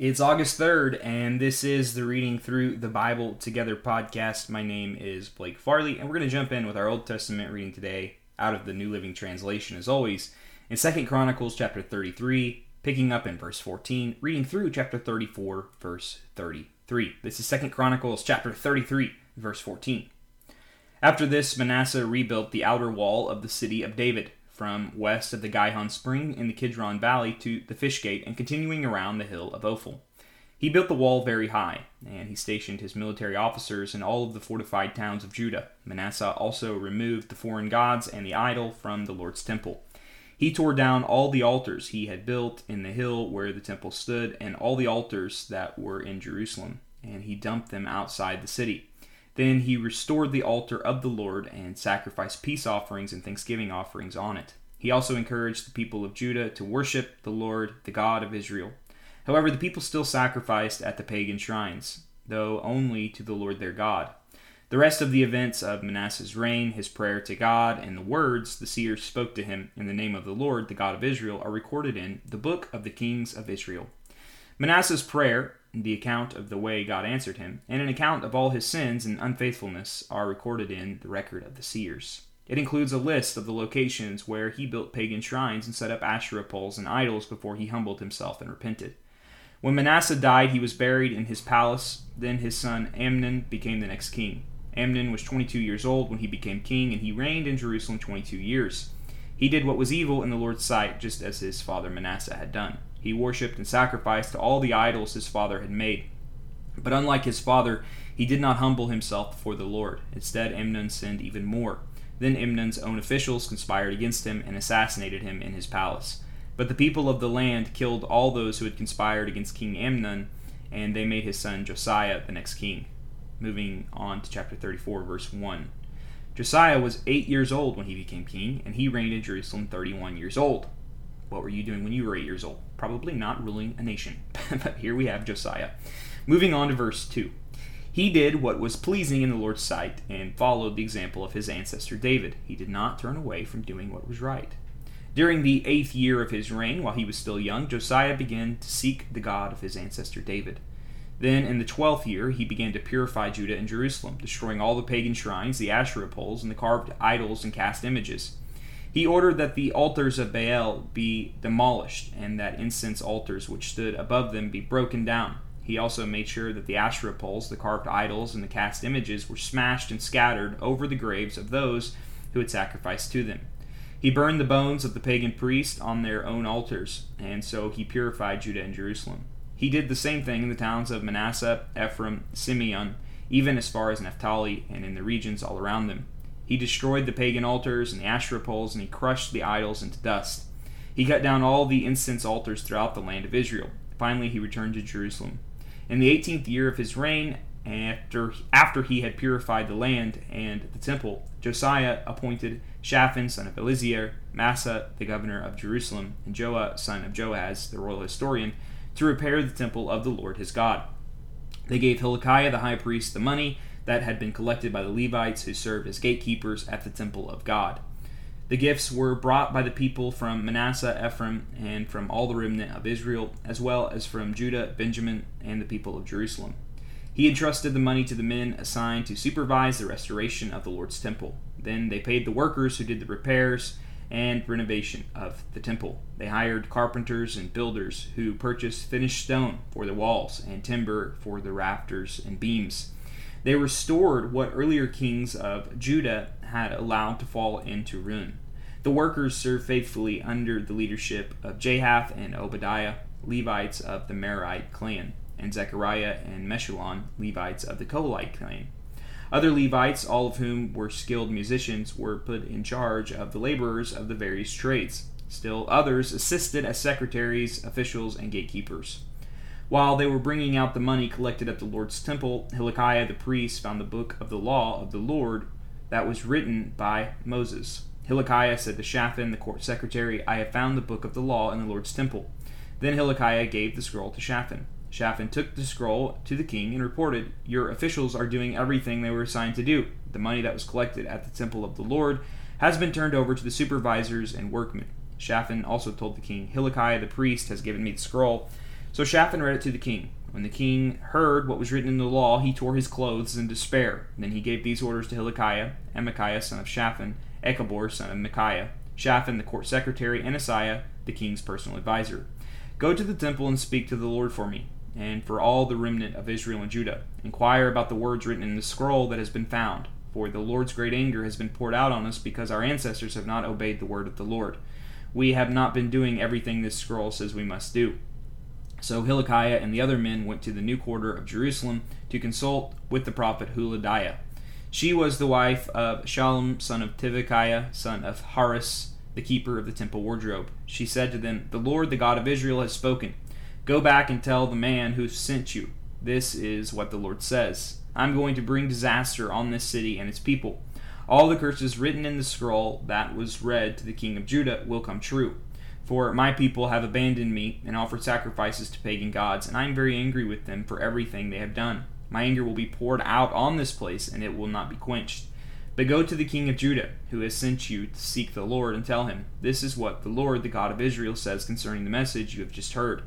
It's August 3rd, and this is the Reading Through the Bible Together podcast. My name is Blake Farley, and we're going to jump in with our Old Testament reading today out of the New Living Translation, as always, in 2 Chronicles chapter 33, picking up in verse 14, reading through chapter 34, verse 33. This is 2 Chronicles chapter 33, verse 14. After this, Manasseh rebuilt the outer wall of the city of David from west of the Gihon Spring in the Kidron Valley to the Fish Gate and continuing around the hill of Ophel. He built the wall very high, and he stationed his military officers in all of the fortified towns of Judah. Manasseh also removed the foreign gods and the idol from the Lord's temple. He tore down all the altars he had built in the hill where the temple stood, and all the altars that were in Jerusalem, and he dumped them outside the city. Then he restored the altar of the Lord and sacrificed peace offerings and thanksgiving offerings on it. He also encouraged the people of Judah to worship the Lord, the God of Israel. However, the people still sacrificed at the pagan shrines, though only to the Lord their God. The rest of the events of Manasseh's reign, his prayer to God, and the words the seers spoke to him in the name of the Lord, the God of Israel, are recorded in the book of the kings of Israel. Manasseh's prayer the account of the way God answered him, and an account of all his sins and unfaithfulness are recorded in the record of the seers. It includes a list of the locations where he built pagan shrines and set up Asherah poles and idols before he humbled himself and repented. When Manasseh died, he was buried in his palace. Then his son Amnon became the next king. Amnon was 22 years old when he became king, and he reigned in Jerusalem 22 years. He did what was evil in the Lord's sight, just as his father Manasseh had done. He worshipped and sacrificed to all the idols his father had made. But unlike his father, he did not humble himself before the Lord. Instead, Amnon sinned even more. Then Amnon's own officials conspired against him and assassinated him in his palace. But the people of the land killed all those who had conspired against King Amnon, and they made his son Josiah the next king. Moving on to chapter 34, verse 1. Josiah was eight years old when he became king, and he reigned in Jerusalem 31 years old. What were you doing when you were eight years old? Probably not ruling a nation. but here we have Josiah. Moving on to verse 2. He did what was pleasing in the Lord's sight and followed the example of his ancestor David. He did not turn away from doing what was right. During the eighth year of his reign, while he was still young, Josiah began to seek the God of his ancestor David. Then, in the twelfth year, he began to purify Judah and Jerusalem, destroying all the pagan shrines, the Asherah poles, and the carved idols and cast images. He ordered that the altars of Baal be demolished, and that incense altars which stood above them be broken down. He also made sure that the Asherah poles, the carved idols, and the cast images were smashed and scattered over the graves of those who had sacrificed to them. He burned the bones of the pagan priests on their own altars, and so he purified Judah and Jerusalem. He did the same thing in the towns of Manasseh, Ephraim, Simeon, even as far as Naphtali, and in the regions all around them. He destroyed the pagan altars and the Asherah poles, and he crushed the idols into dust. He cut down all the incense altars throughout the land of Israel. Finally, he returned to Jerusalem. In the eighteenth year of his reign, after, after he had purified the land and the temple, Josiah appointed Shaphan, son of Eliezer, Maaseiah, the governor of Jerusalem, and Joah, son of Joahaz, the royal historian, to repair the temple of the Lord his God. They gave Hilkiah the high priest the money that had been collected by the Levites who served as gatekeepers at the temple of God. The gifts were brought by the people from Manasseh, Ephraim, and from all the remnant of Israel, as well as from Judah, Benjamin, and the people of Jerusalem. He entrusted the money to the men assigned to supervise the restoration of the Lord's temple. Then they paid the workers who did the repairs and renovation of the temple. They hired carpenters and builders who purchased finished stone for the walls and timber for the rafters and beams. They restored what earlier kings of Judah had allowed to fall into ruin. The workers served faithfully under the leadership of Jahath and Obadiah, Levites of the Merarite clan, and Zechariah and Meshullam, Levites of the Kohathite clan. Other Levites, all of whom were skilled musicians, were put in charge of the laborers of the various trades. Still others assisted as secretaries, officials, and gatekeepers. While they were bringing out the money collected at the Lord's temple, Hilkiah the priest found the book of the law of the Lord that was written by Moses. Hilkiah said to Shaphan, the court secretary, I have found the book of the law in the Lord's temple. Then Hilkiah gave the scroll to Shaphan. Shaphan took the scroll to the king and reported, Your officials are doing everything they were assigned to do. The money that was collected at the temple of the Lord has been turned over to the supervisors and workmen. Shaphan also told the king, Hilkiah the priest has given me the scroll. So Shaphan read it to the king. When the king heard what was written in the law, he tore his clothes in despair. Then he gave these orders to Hilkiah, Amachiah son of Shaphan, Acbor son of Micaiah, Shaphan the court secretary, and Asaiah the king's personal adviser. Go to the temple and speak to the Lord for me, and for all the remnant of Israel and Judah. Inquire about the words written in the scroll that has been found, for the Lord's great anger has been poured out on us because our ancestors have not obeyed the word of the Lord. We have not been doing everything this scroll says we must do. So Hilkiah and the other men went to the new quarter of Jerusalem to consult with the prophet Huldah. She was the wife of Shallum, son of Tivkiah, son of Harhas, the keeper of the temple wardrobe. She said to them, The Lord, the God of Israel, has spoken. Go back and tell the man who sent you. This is what the Lord says I'm going to bring disaster on this city and its people. All the curses written in the scroll that was read to the king of Judah will come true. For my people have abandoned me and offered sacrifices to pagan gods, and I am very angry with them for everything they have done. My anger will be poured out on this place, and it will not be quenched. But go to the king of Judah, who has sent you to seek the Lord, and tell him, This is what the Lord, the God of Israel, says concerning the message you have just heard.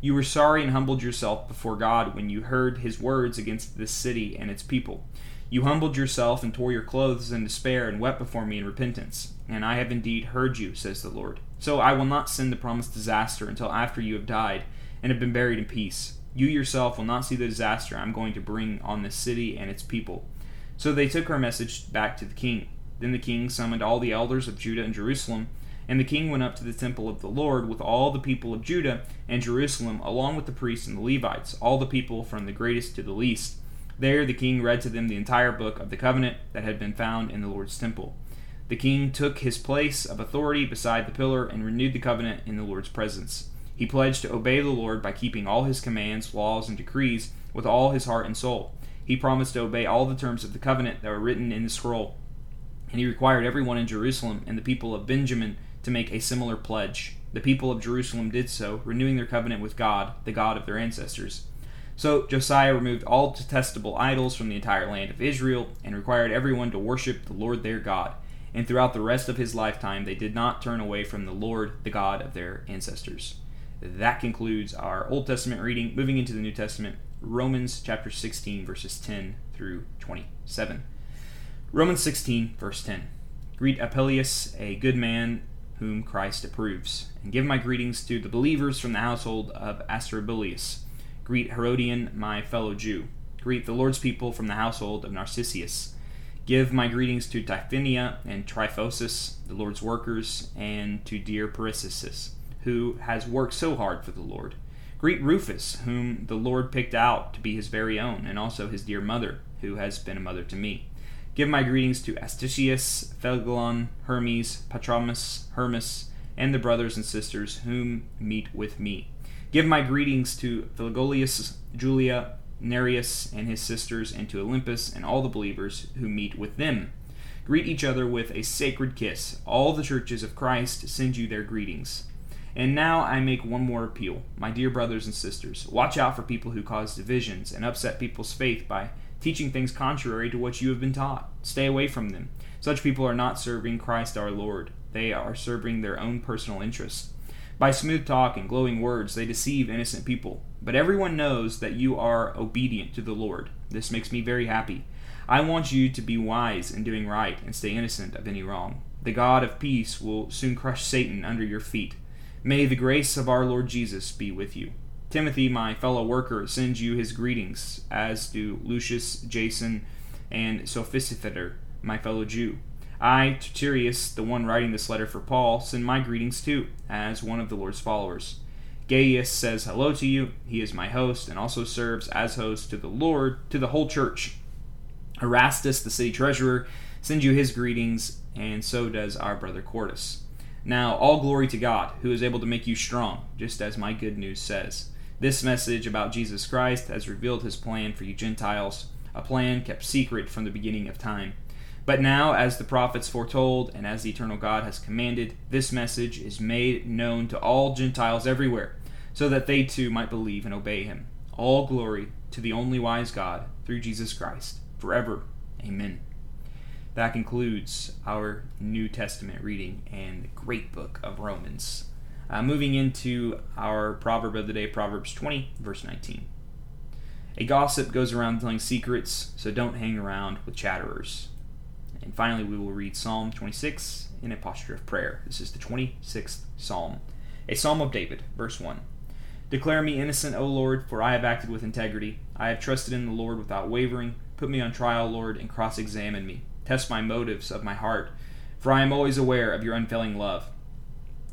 You were sorry and humbled yourself before God when you heard his words against this city and its people. You humbled yourself and tore your clothes in despair and wept before me in repentance. And I have indeed heard you, says the Lord. So I will not send the promised disaster until after you have died and have been buried in peace. You yourself will not see the disaster I'm going to bring on this city and its people. So they took her message back to the king. Then the king summoned all the elders of Judah and Jerusalem, and the king went up to the temple of the Lord with all the people of Judah and Jerusalem, along with the priests and the Levites, all the people from the greatest to the least. There the king read to them the entire book of the covenant that had been found in the Lord's temple. The king took his place of authority beside the pillar and renewed the covenant in the Lord's presence. He pledged to obey the Lord by keeping all his commands, laws, and decrees with all his heart and soul. He promised to obey all the terms of the covenant that were written in the scroll. And he required everyone in Jerusalem and the people of Benjamin to make a similar pledge. The people of Jerusalem did so, renewing their covenant with God, the God of their ancestors. So Josiah removed all detestable idols from the entire land of Israel and required everyone to worship the Lord their God and throughout the rest of his lifetime they did not turn away from the Lord, the God of their ancestors. That concludes our Old Testament reading. Moving into the New Testament, Romans chapter 16, verses 10 through 27. Romans 16, verse 10. Greet Apelles, a good man whom Christ approves, and give my greetings to the believers from the household of Aristobulus. Greet Herodion, my fellow Jew. Greet the Lord's people from the household of Narcissus. Give my greetings to Tryphena and Tryphosus, the Lord's workers, and to dear Persis, who has worked so hard for the Lord. Greet Rufus, whom the Lord picked out to be his very own, and also his dear mother, who has been a mother to me. Give my greetings to Asticius, Phlegon, Hermes, Patrobas, Hermas, and the brothers and sisters whom meet with me. Give my greetings to Phygellus, Julia, Nereus and his sisters, and to Olympas and all the believers who meet with them. Greet each other with a sacred kiss. All the churches of Christ send you their greetings. And now I make one more appeal. My dear brothers and sisters, watch out for people who cause divisions and upset people's faith by teaching things contrary to what you have been taught. Stay away from them. Such people are not serving Christ our Lord, they are serving their own personal interests. By smooth talk and glowing words, they deceive innocent people. But everyone knows that you are obedient to the Lord. This makes me very happy. I want you to be wise in doing right and stay innocent of any wrong. The God of peace will soon crush Satan under your feet. May the grace of our Lord Jesus be with you. Timothy, my fellow worker, sends you his greetings, as do Lucius, Jason, and Sophister, my fellow Jew. I, Tertius, the one writing this letter for Paul, send my greetings too, as one of the Lord's followers. Gaius says hello to you. He is my host and also serves as host to the Lord, to the whole church. Erastus, the city treasurer, sends you his greetings, and so does our brother Quartus. Now, all glory to God, who is able to make you strong, just as my good news says. This message about Jesus Christ has revealed his plan for you Gentiles, a plan kept secret from the beginning of time. But now, as the prophets foretold, and as the eternal God has commanded, this message is made known to all Gentiles everywhere, so that they too might believe and obey him. All glory to the only wise God, through Jesus Christ, forever. Amen. That concludes our New Testament reading and the great book of Romans. Uh, moving into our proverb of the day, Proverbs 20, verse 19. A gossip goes around telling secrets, so don't hang around with chatterers. And finally, we will read Psalm 26 in a posture of prayer. This is the 26th Psalm. A Psalm of David, verse 1. Declare me innocent, O Lord, for I have acted with integrity. I have trusted in the Lord without wavering. Put me on trial, Lord, and cross examine me. Test my motives of my heart, for I am always aware of your unfailing love,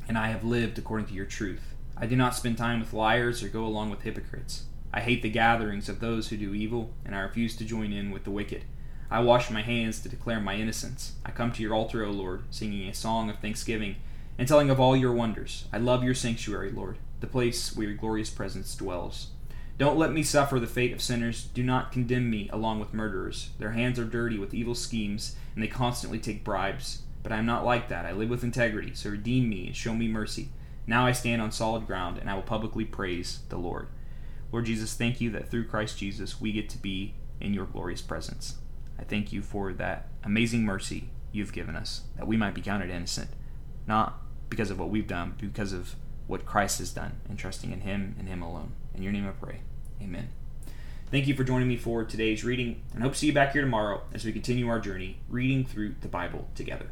and I have lived according to your truth. I do not spend time with liars or go along with hypocrites. I hate the gatherings of those who do evil, and I refuse to join in with the wicked. I wash my hands to declare my innocence. I come to your altar, O Lord, singing a song of thanksgiving and telling of all your wonders. I love your sanctuary, Lord, the place where your glorious presence dwells. Don't let me suffer the fate of sinners. Do not condemn me along with murderers. Their hands are dirty with evil schemes, and they constantly take bribes. But I am not like that. I live with integrity, so redeem me and show me mercy. Now I stand on solid ground, and I will publicly praise the Lord. Lord Jesus, thank you that through Christ Jesus we get to be in your glorious presence. I thank you for that amazing mercy you've given us, that we might be counted innocent, not because of what we've done, but because of what Christ has done, and trusting in Him and Him alone. In your name I pray. Amen. Thank you for joining me for today's reading, and hope to see you back here tomorrow as we continue our journey reading through the Bible together.